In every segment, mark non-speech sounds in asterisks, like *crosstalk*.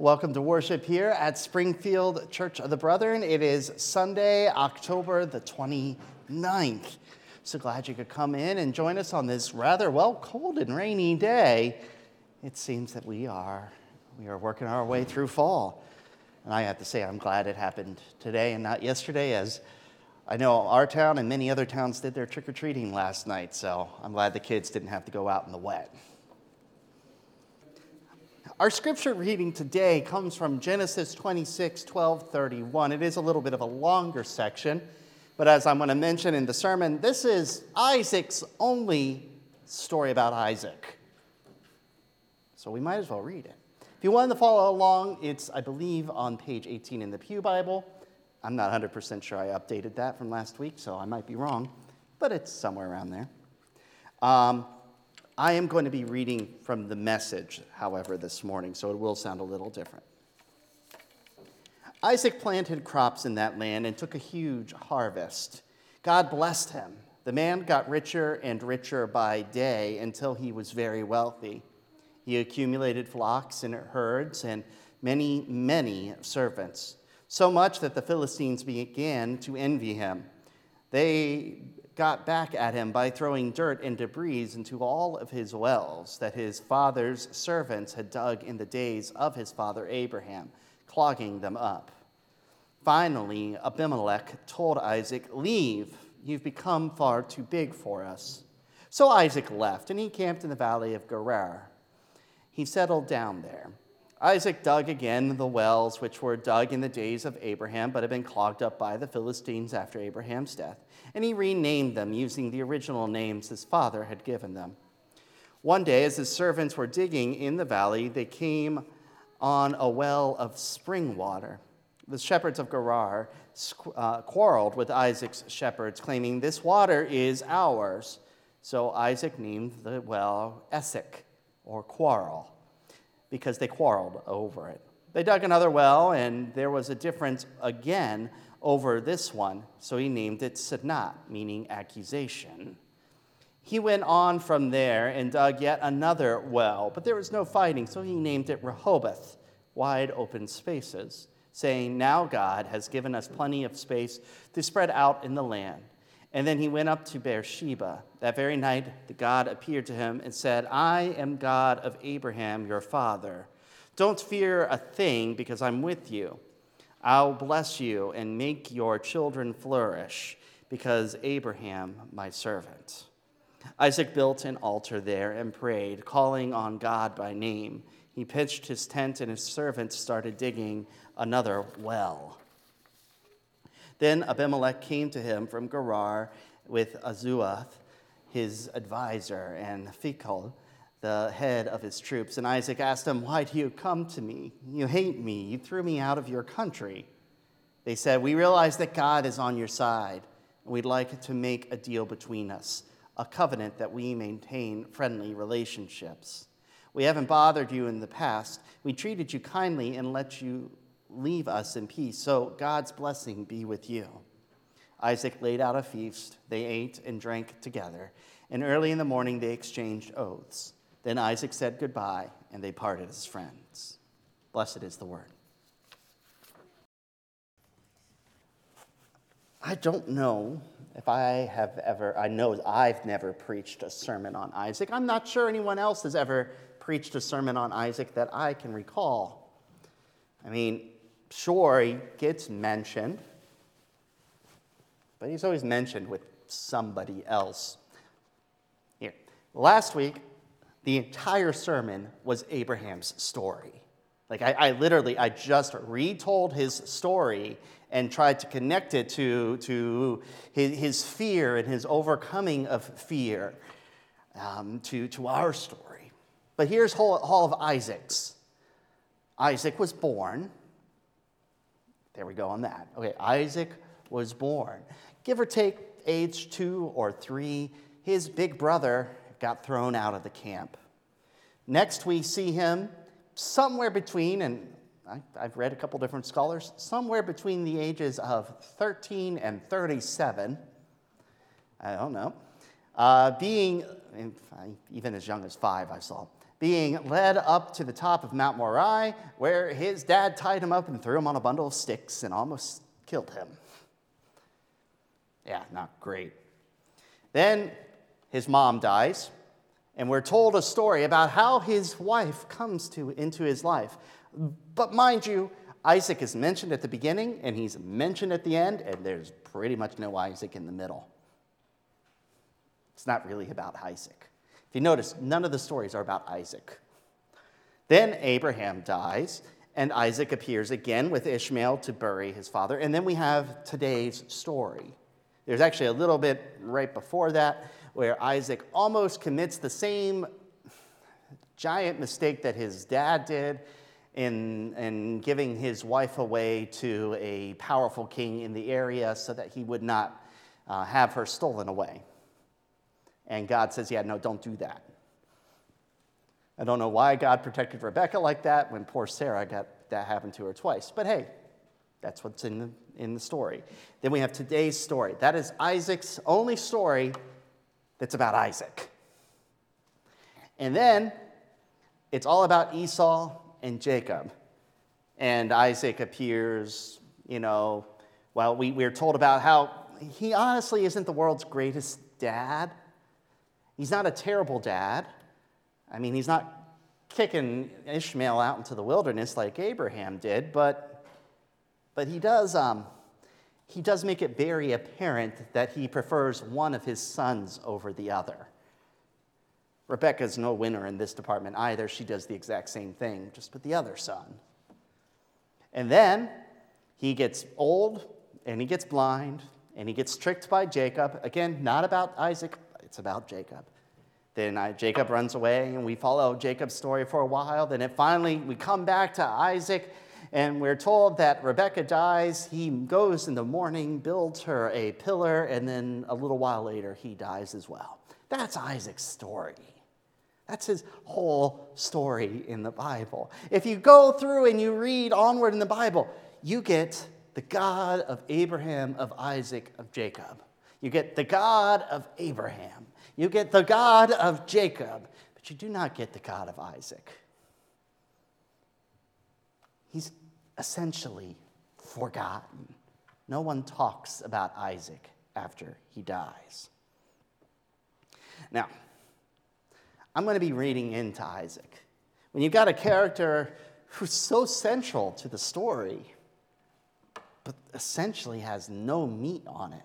Welcome to worship here at Springfield Church of the Brethren. It is Sunday, October the 29th. So glad you could come in and join us on this rather well cold and rainy day. It seems that we are we are working our way through fall. And I have to say I'm glad it happened today and not yesterday as I know our town and many other towns did their trick or treating last night, so I'm glad the kids didn't have to go out in the wet. Our scripture reading today comes from Genesis 26, 12, 31. It is a little bit of a longer section, but as I'm going to mention in the sermon, this is Isaac's only story about Isaac. So we might as well read it. If you want to follow along, it's, I believe, on page 18 in the Pew Bible. I'm not 100% sure I updated that from last week, so I might be wrong, but it's somewhere around there. Um, I am going to be reading from the message, however, this morning, so it will sound a little different. Isaac planted crops in that land and took a huge harvest. God blessed him. The man got richer and richer by day until he was very wealthy. He accumulated flocks and herds and many, many servants so much that the Philistines began to envy him. They got back at him by throwing dirt and debris into all of his wells that his father's servants had dug in the days of his father Abraham, clogging them up. Finally, Abimelech told Isaac, Leave, you've become far too big for us. So Isaac left, and he camped in the valley of Gerar. He settled down there. Isaac dug again the wells which were dug in the days of Abraham, but had been clogged up by the Philistines after Abraham's death, and he renamed them using the original names his father had given them. One day, as his servants were digging in the valley, they came on a well of spring water. The shepherds of Gerar uh, quarreled with Isaac's shepherds, claiming, This water is ours. So Isaac named the well Esek, or quarrel because they quarreled over it. They dug another well, and there was a difference again over this one, so he named it Sitnah, meaning accusation. He went on from there and dug yet another well, but there was no fighting, so he named it Rehoboth, wide open spaces, saying, Now God has given us plenty of space to spread out in the land. And then he went up to Beersheba. That very night, the God appeared to him and said, I am God of Abraham, your father. Don't fear a thing, because I'm with you. I'll bless you and make your children flourish, because Abraham, my servant. Isaac built an altar there and prayed, calling on God by name. He pitched his tent, and his servants started digging another well. Then Abimelech came to him from Gerar with Ahuzzath, his advisor, and Phicol, the head of his troops. And Isaac asked him, Why do you come to me? You hate me. You threw me out of your country. They said, We realize that God is on your side, and we'd like to make a deal between us, a covenant that we maintain friendly relationships. We haven't bothered you in the past. We treated you kindly and let you leave us in peace. So God's blessing be with you. Isaac laid out a feast. They ate and drank together. And early in the morning, they exchanged oaths. Then Isaac said goodbye, and they parted as friends. Blessed is the word. I don't know if I have ever, I know I've never preached a sermon on Isaac. I'm not sure anyone else has ever preached a sermon on Isaac that I can recall. I mean, sure, he gets mentioned, but he's always mentioned with somebody else. Here, last week, the entire sermon was Abraham's story. Like I, I, literally, I just retold his story and tried to connect it to, to his, his fear and his overcoming of fear um, to, to our story. But here's all, all of Isaac's. Isaac was born there we go on that. Okay, Isaac was born. Give or take age two or three, his big brother got thrown out of the camp. Next, we see him somewhere between, and I, have read a couple different scholars, somewhere between the ages of 13 and 37. I don't know. Uh, being, even as young as five, I saw, being led up to the top of Mount Moriah, where his dad tied him up and threw him on a bundle of sticks and almost killed him. Yeah, not great. Then his mom dies, and we're told a story about how his wife comes to, into his life. But mind you, Isaac is mentioned at the beginning and he's mentioned at the end, and there's pretty much no Isaac in the middle. It's not really about Isaac. If you notice, none of the stories are about Isaac. Then Abraham dies, and Isaac appears again with Ishmael to bury his father. And then we have today's story. There's actually a little bit right before that where Isaac almost commits the same giant mistake that his dad did in, in giving his wife away to a powerful king in the area so that he would not uh, have her stolen away. And God says, Yeah, no, don't do that. I don't know why God protected Rebecca like that when poor Sarah got that happened to her twice. But hey, that's what's in the, in the story. Then we have today's story. That is Isaac's only story that's about Isaac. And then it's all about Esau and Jacob. And Isaac appears, you know, well, we, we're told about how he honestly isn't the world's greatest dad. He's not a terrible dad. I mean, he's not kicking Ishmael out into the wilderness like Abraham did, but, but he, does, um, he does make it very apparent that he prefers one of his sons over the other. Rebecca's no winner in this department either. She does the exact same thing, just with the other son. And then he gets old and he gets blind and he gets tricked by Jacob. Again, not about Isaac, it's about Jacob. Then I, Jacob runs away and we follow Jacob's story for a while. Then it finally, we come back to Isaac and we're told that Rebecca dies. He goes in the morning, builds her a pillar, and then a little while later, he dies as well. That's Isaac's story. That's his whole story in the Bible. If you go through and you read onward in the Bible, you get the God of Abraham, of Isaac, of Jacob. You get the God of Abraham. You get the God of Jacob, but you do not get the God of Isaac. He's essentially forgotten. No one talks about Isaac after he dies. Now, I'm going to be reading into Isaac. When you've got a character who's so central to the story, but essentially has no meat on it,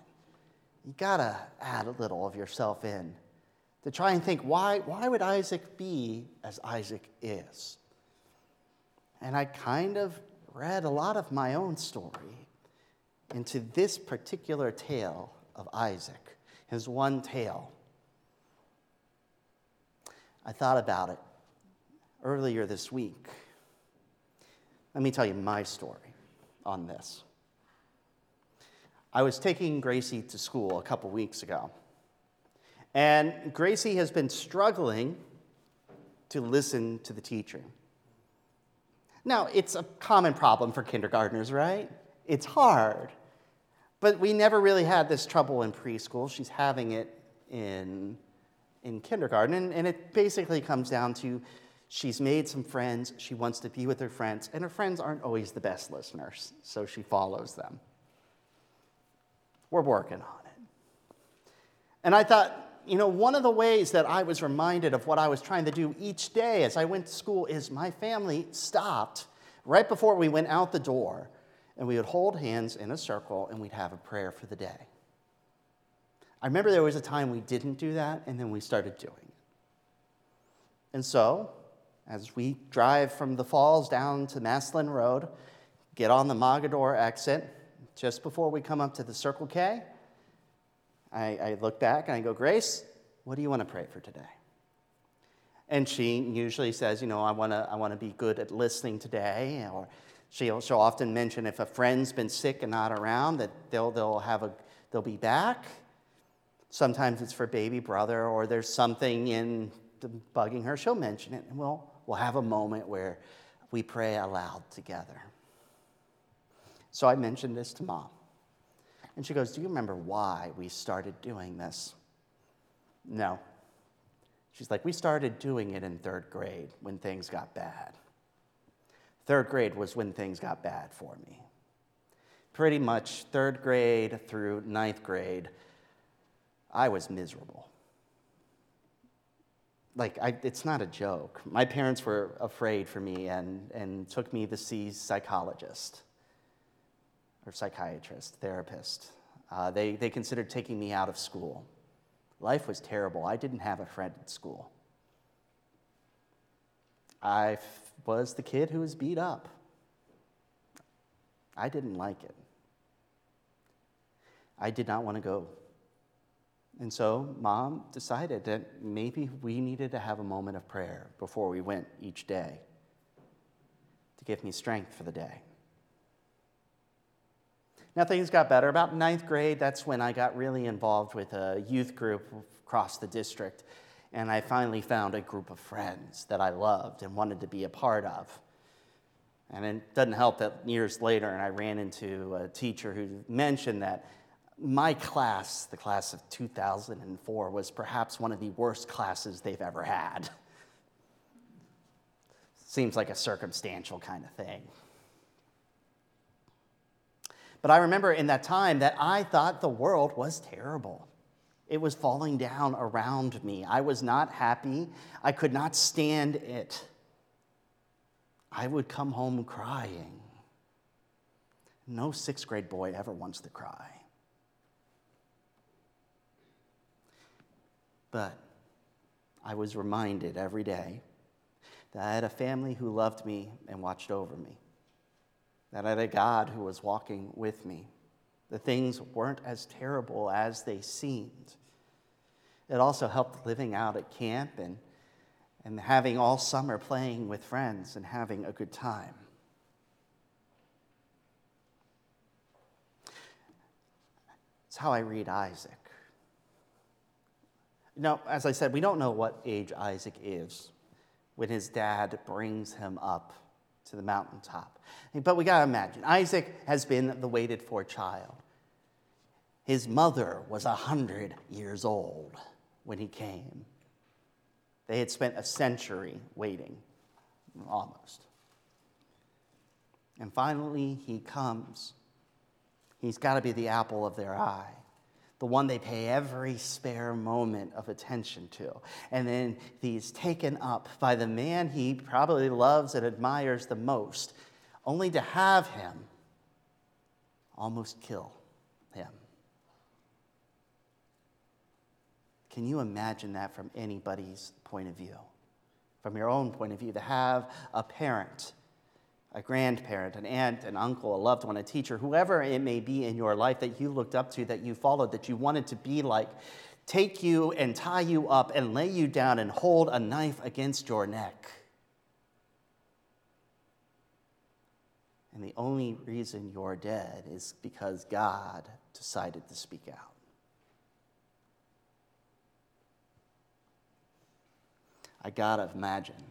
you got to add a little of yourself in to try and think why, why would Isaac be as Isaac is? And I kind of read a lot of my own story into this particular tale of Isaac, his one tale. I thought about it earlier this week. Let me tell you my story on this. I was taking Gracie to school a couple weeks ago, and Gracie has been struggling to listen to the teacher. Now, it's a common problem for kindergartners, right? It's hard. But we never really had this trouble in preschool. She's having it in in kindergarten. And, and it basically comes down to she's made some friends, she wants to be with her friends, and her friends aren't always the best listeners, so she follows them. We're working on it. And I thought, you know, one of the ways that I was reminded of what I was trying to do each day as I went to school is my family stopped right before we went out the door, and we would hold hands in a circle and we'd have a prayer for the day. I remember there was a time we didn't do that, and then we started doing it. And so, as we drive from the falls down to Massillon Road, get on the Mogadore exit, just before we come up to the Circle K, I, I look back and I go, Grace, what do you want to pray for today? And she usually says, you know, I want to I wanna be good at listening today. Or she'll, she'll often mention if a friend's been sick and not around, that they'll, they'll, have a, they'll be back. Sometimes it's for baby brother, or there's something in bugging her. She'll mention it, and we'll, we'll have a moment where we pray aloud together. So I mentioned this to mom. And she goes, Do you remember why we started doing this? No. She's like, We started doing it in third grade when things got bad. Third grade was when things got bad for me. Pretty much third grade through ninth grade, I was miserable. Like, I, it's not a joke. My parents were afraid for me and, and took me to see psychologist or psychiatrist, therapist. Uh, they, they considered taking me out of school. Life was terrible. I didn't have a friend at school. I f- was the kid who was beat up. I didn't like it. I did not want to go. And so mom decided that maybe we needed to have a moment of prayer before we went each day to give me strength for the day. Now things got better. About ninth grade, that's when I got really involved with a youth group across the district. And I finally found a group of friends that I loved and wanted to be a part of. And it doesn't help that years later, and I ran into a teacher who mentioned that my class, the class of 2004, was perhaps one of the worst classes they've ever had. Seems like a circumstantial kind of thing. But I remember in that time that I thought the world was terrible. It was falling down around me. I was not happy. I could not stand it. I would come home crying. No sixth grade boy ever wants to cry. But I was reminded every day that I had a family who loved me and watched over me, that I had a God who was walking with me. The things weren't as terrible as they seemed. It also helped living out at camp and, and having all summer playing with friends and having a good time. It's how I read Isaac. Now, as I said, we don't know what age Isaac is when his dad brings him up to the mountaintop. But we got to imagine Isaac has been the waited for child. His mother was 100 years old when he came. They had spent a century waiting, almost. And finally, he comes. He's got to be the apple of their eye the one they pay every spare moment of attention to. And then he's taken up by the man he probably loves and admires the most, only to have him almost kill him. Can you imagine that from anybody's point of view? From your own point of view, to have a parent a grandparent, an aunt, an uncle, a loved one, a teacher, whoever it may be in your life that you looked up to, that you followed, that you wanted to be like, take you and tie you up and lay you down and hold a knife against your neck. And the only reason you're dead is because God decided to speak out. I gotta imagine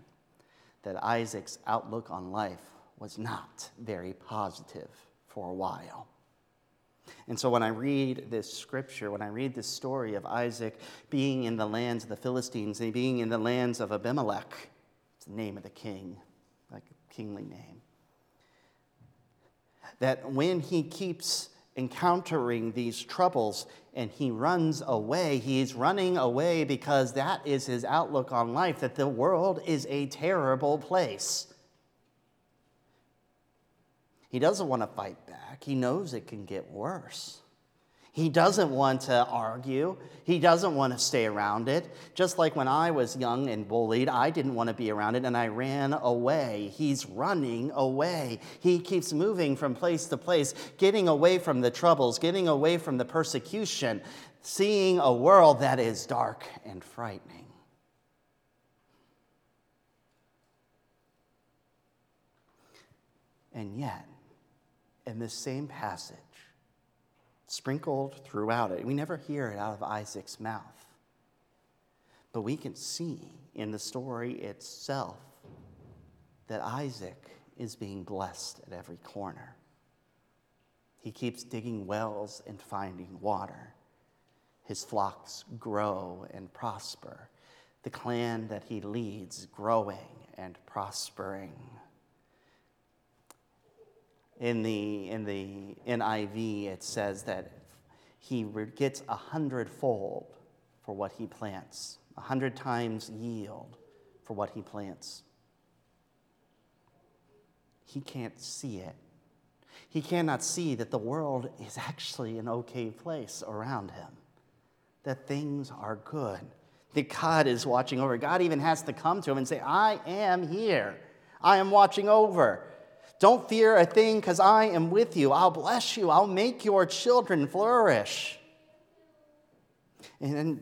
that Isaac's outlook on life was not very positive for a while. And so when I read this scripture, when I read this story of Isaac being in the lands of the Philistines and being in the lands of Abimelech, it's the name of the king, like a kingly name, that when he keeps encountering these troubles and he runs away, he's running away because that is his outlook on life, that the world is a terrible place. He doesn't want to fight back. He knows it can get worse. He doesn't want to argue. He doesn't want to stay around it. Just like when I was young and bullied, I didn't want to be around it and I ran away. He's running away. He keeps moving from place to place, getting away from the troubles, getting away from the persecution, seeing a world that is dark and frightening. And yet, in this same passage, sprinkled throughout it. We never hear it out of Isaac's mouth. But we can see in the story itself that Isaac is being blessed at every corner. He keeps digging wells and finding water. His flocks grow and prosper. the clan that he leads growing and prospering. In the, in the NIV, it says that he gets a hundredfold for what he plants, a hundred times yield for what he plants. He can't see it. He cannot see that the world is actually an okay place around him, that things are good, that God is watching over. God even has to come to him and say, I am here. I am watching over. Don't fear a thing because I am with you. I'll bless you. I'll make your children flourish. And,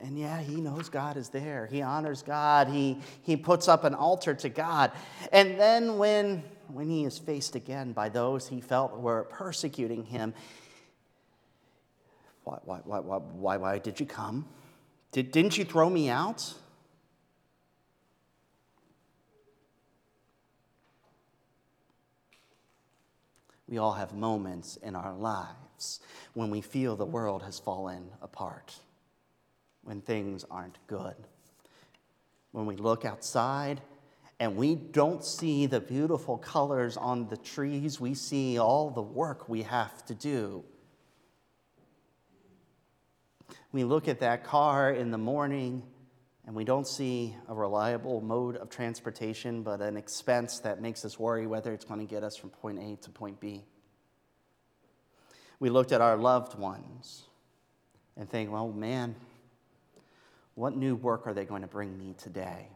and yeah, he knows God is there. He honors God. He, he puts up an altar to God. And then when, when he is faced again by those he felt were persecuting him, why, why, why, why, why did you come? Did, didn't you throw me out? We all have moments in our lives when we feel the world has fallen apart, when things aren't good. When we look outside and we don't see the beautiful colors on the trees, we see all the work we have to do. We look at that car in the morning and we don't see a reliable mode of transportation, but an expense that makes us worry whether it's going to get us from point A to point B. We looked at our loved ones and think, well, man, what new work are they going to bring me today?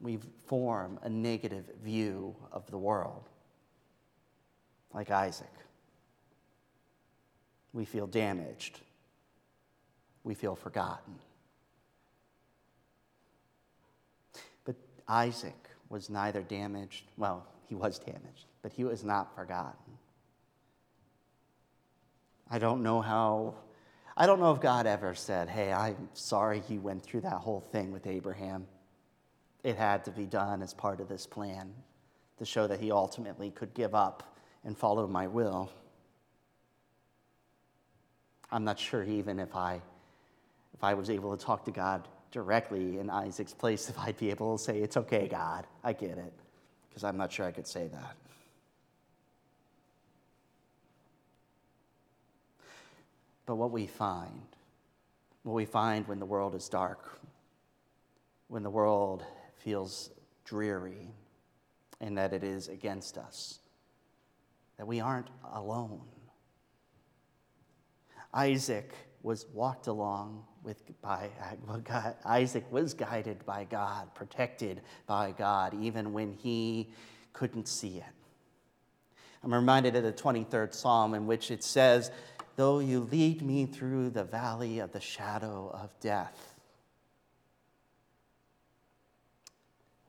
We form a negative view of the world, like Isaac. We feel damaged we feel forgotten. But Isaac was neither damaged, well, he was damaged, but he was not forgotten. I don't know how, I don't know if God ever said, hey, I'm sorry he went through that whole thing with Abraham. It had to be done as part of this plan to show that he ultimately could give up and follow my will. I'm not sure even if I if I was able to talk to God directly in Isaac's place, if I'd be able to say, It's okay, God, I get it, because I'm not sure I could say that. But what we find, what we find when the world is dark, when the world feels dreary, and that it is against us, that we aren't alone. Isaac was walked along with by *laughs* God. Isaac was guided by God, protected by God, even when he couldn't see it. I'm reminded of the 23rd Psalm in which it says, Though you lead me through the valley of the shadow of death,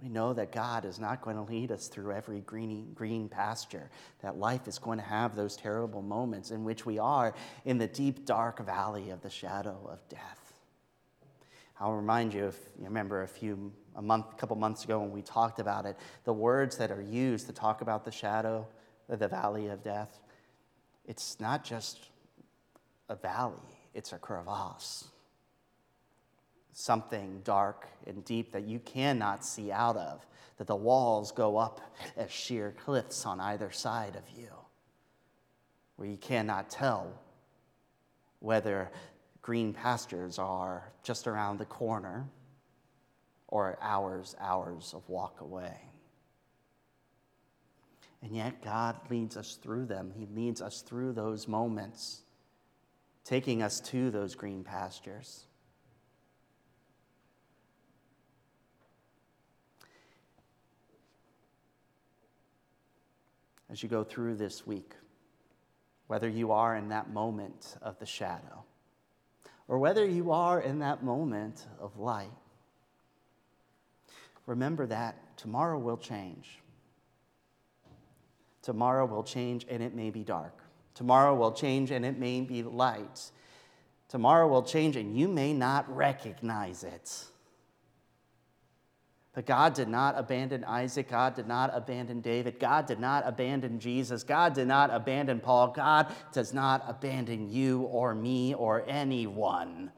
We know that God is not going to lead us through every green, green pasture, that life is going to have those terrible moments in which we are in the deep, dark valley of the shadow of death. I'll remind you, if you remember a few, a month, a couple months ago when we talked about it, the words that are used to talk about the shadow, the valley of death, it's not just a valley, it's a crevasse something dark and deep that you cannot see out of, that the walls go up as sheer cliffs on either side of you, where you cannot tell whether green pastures are just around the corner or hours, hours of walk away. And yet, God leads us through them. He leads us through those moments, taking us to those green pastures. As you go through this week, whether you are in that moment of the shadow or whether you are in that moment of light. Remember that tomorrow will change. Tomorrow will change and it may be dark. Tomorrow will change and it may be light. Tomorrow will change and you may not recognize it. But God did not abandon Isaac. God did not abandon David. God did not abandon Jesus. God did not abandon Paul. God does not abandon you or me or anyone.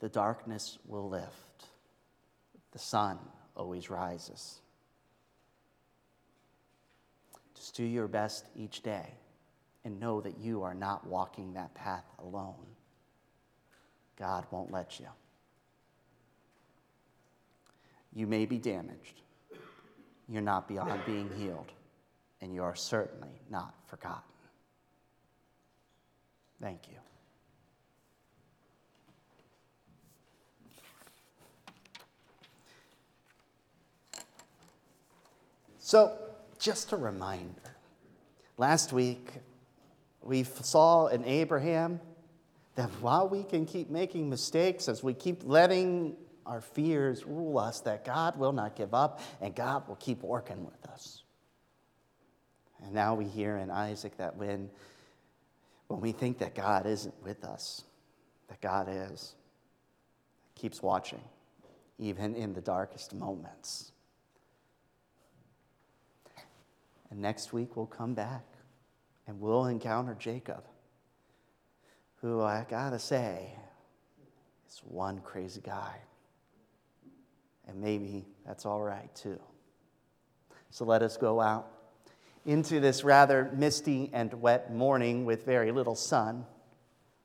The darkness will lift, the sun always rises. Just do your best each day and know that you are not walking that path alone. God won't let you. You may be damaged. You're not beyond being healed, and you are certainly not forgotten. Thank you. So, just a reminder last week we saw in Abraham that while we can keep making mistakes, as we keep letting our fears rule us, that God will not give up and God will keep working with us. And now we hear in Isaac that when, when we think that God isn't with us, that God is, keeps watching, even in the darkest moments. And next week we'll come back and we'll encounter Jacob, who I gotta say is one crazy guy. And maybe that's all right too. So let us go out into this rather misty and wet morning with very little sun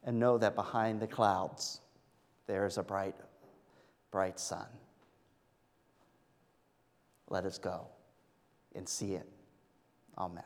and know that behind the clouds there is a bright, bright sun. Let us go and see it. Amen.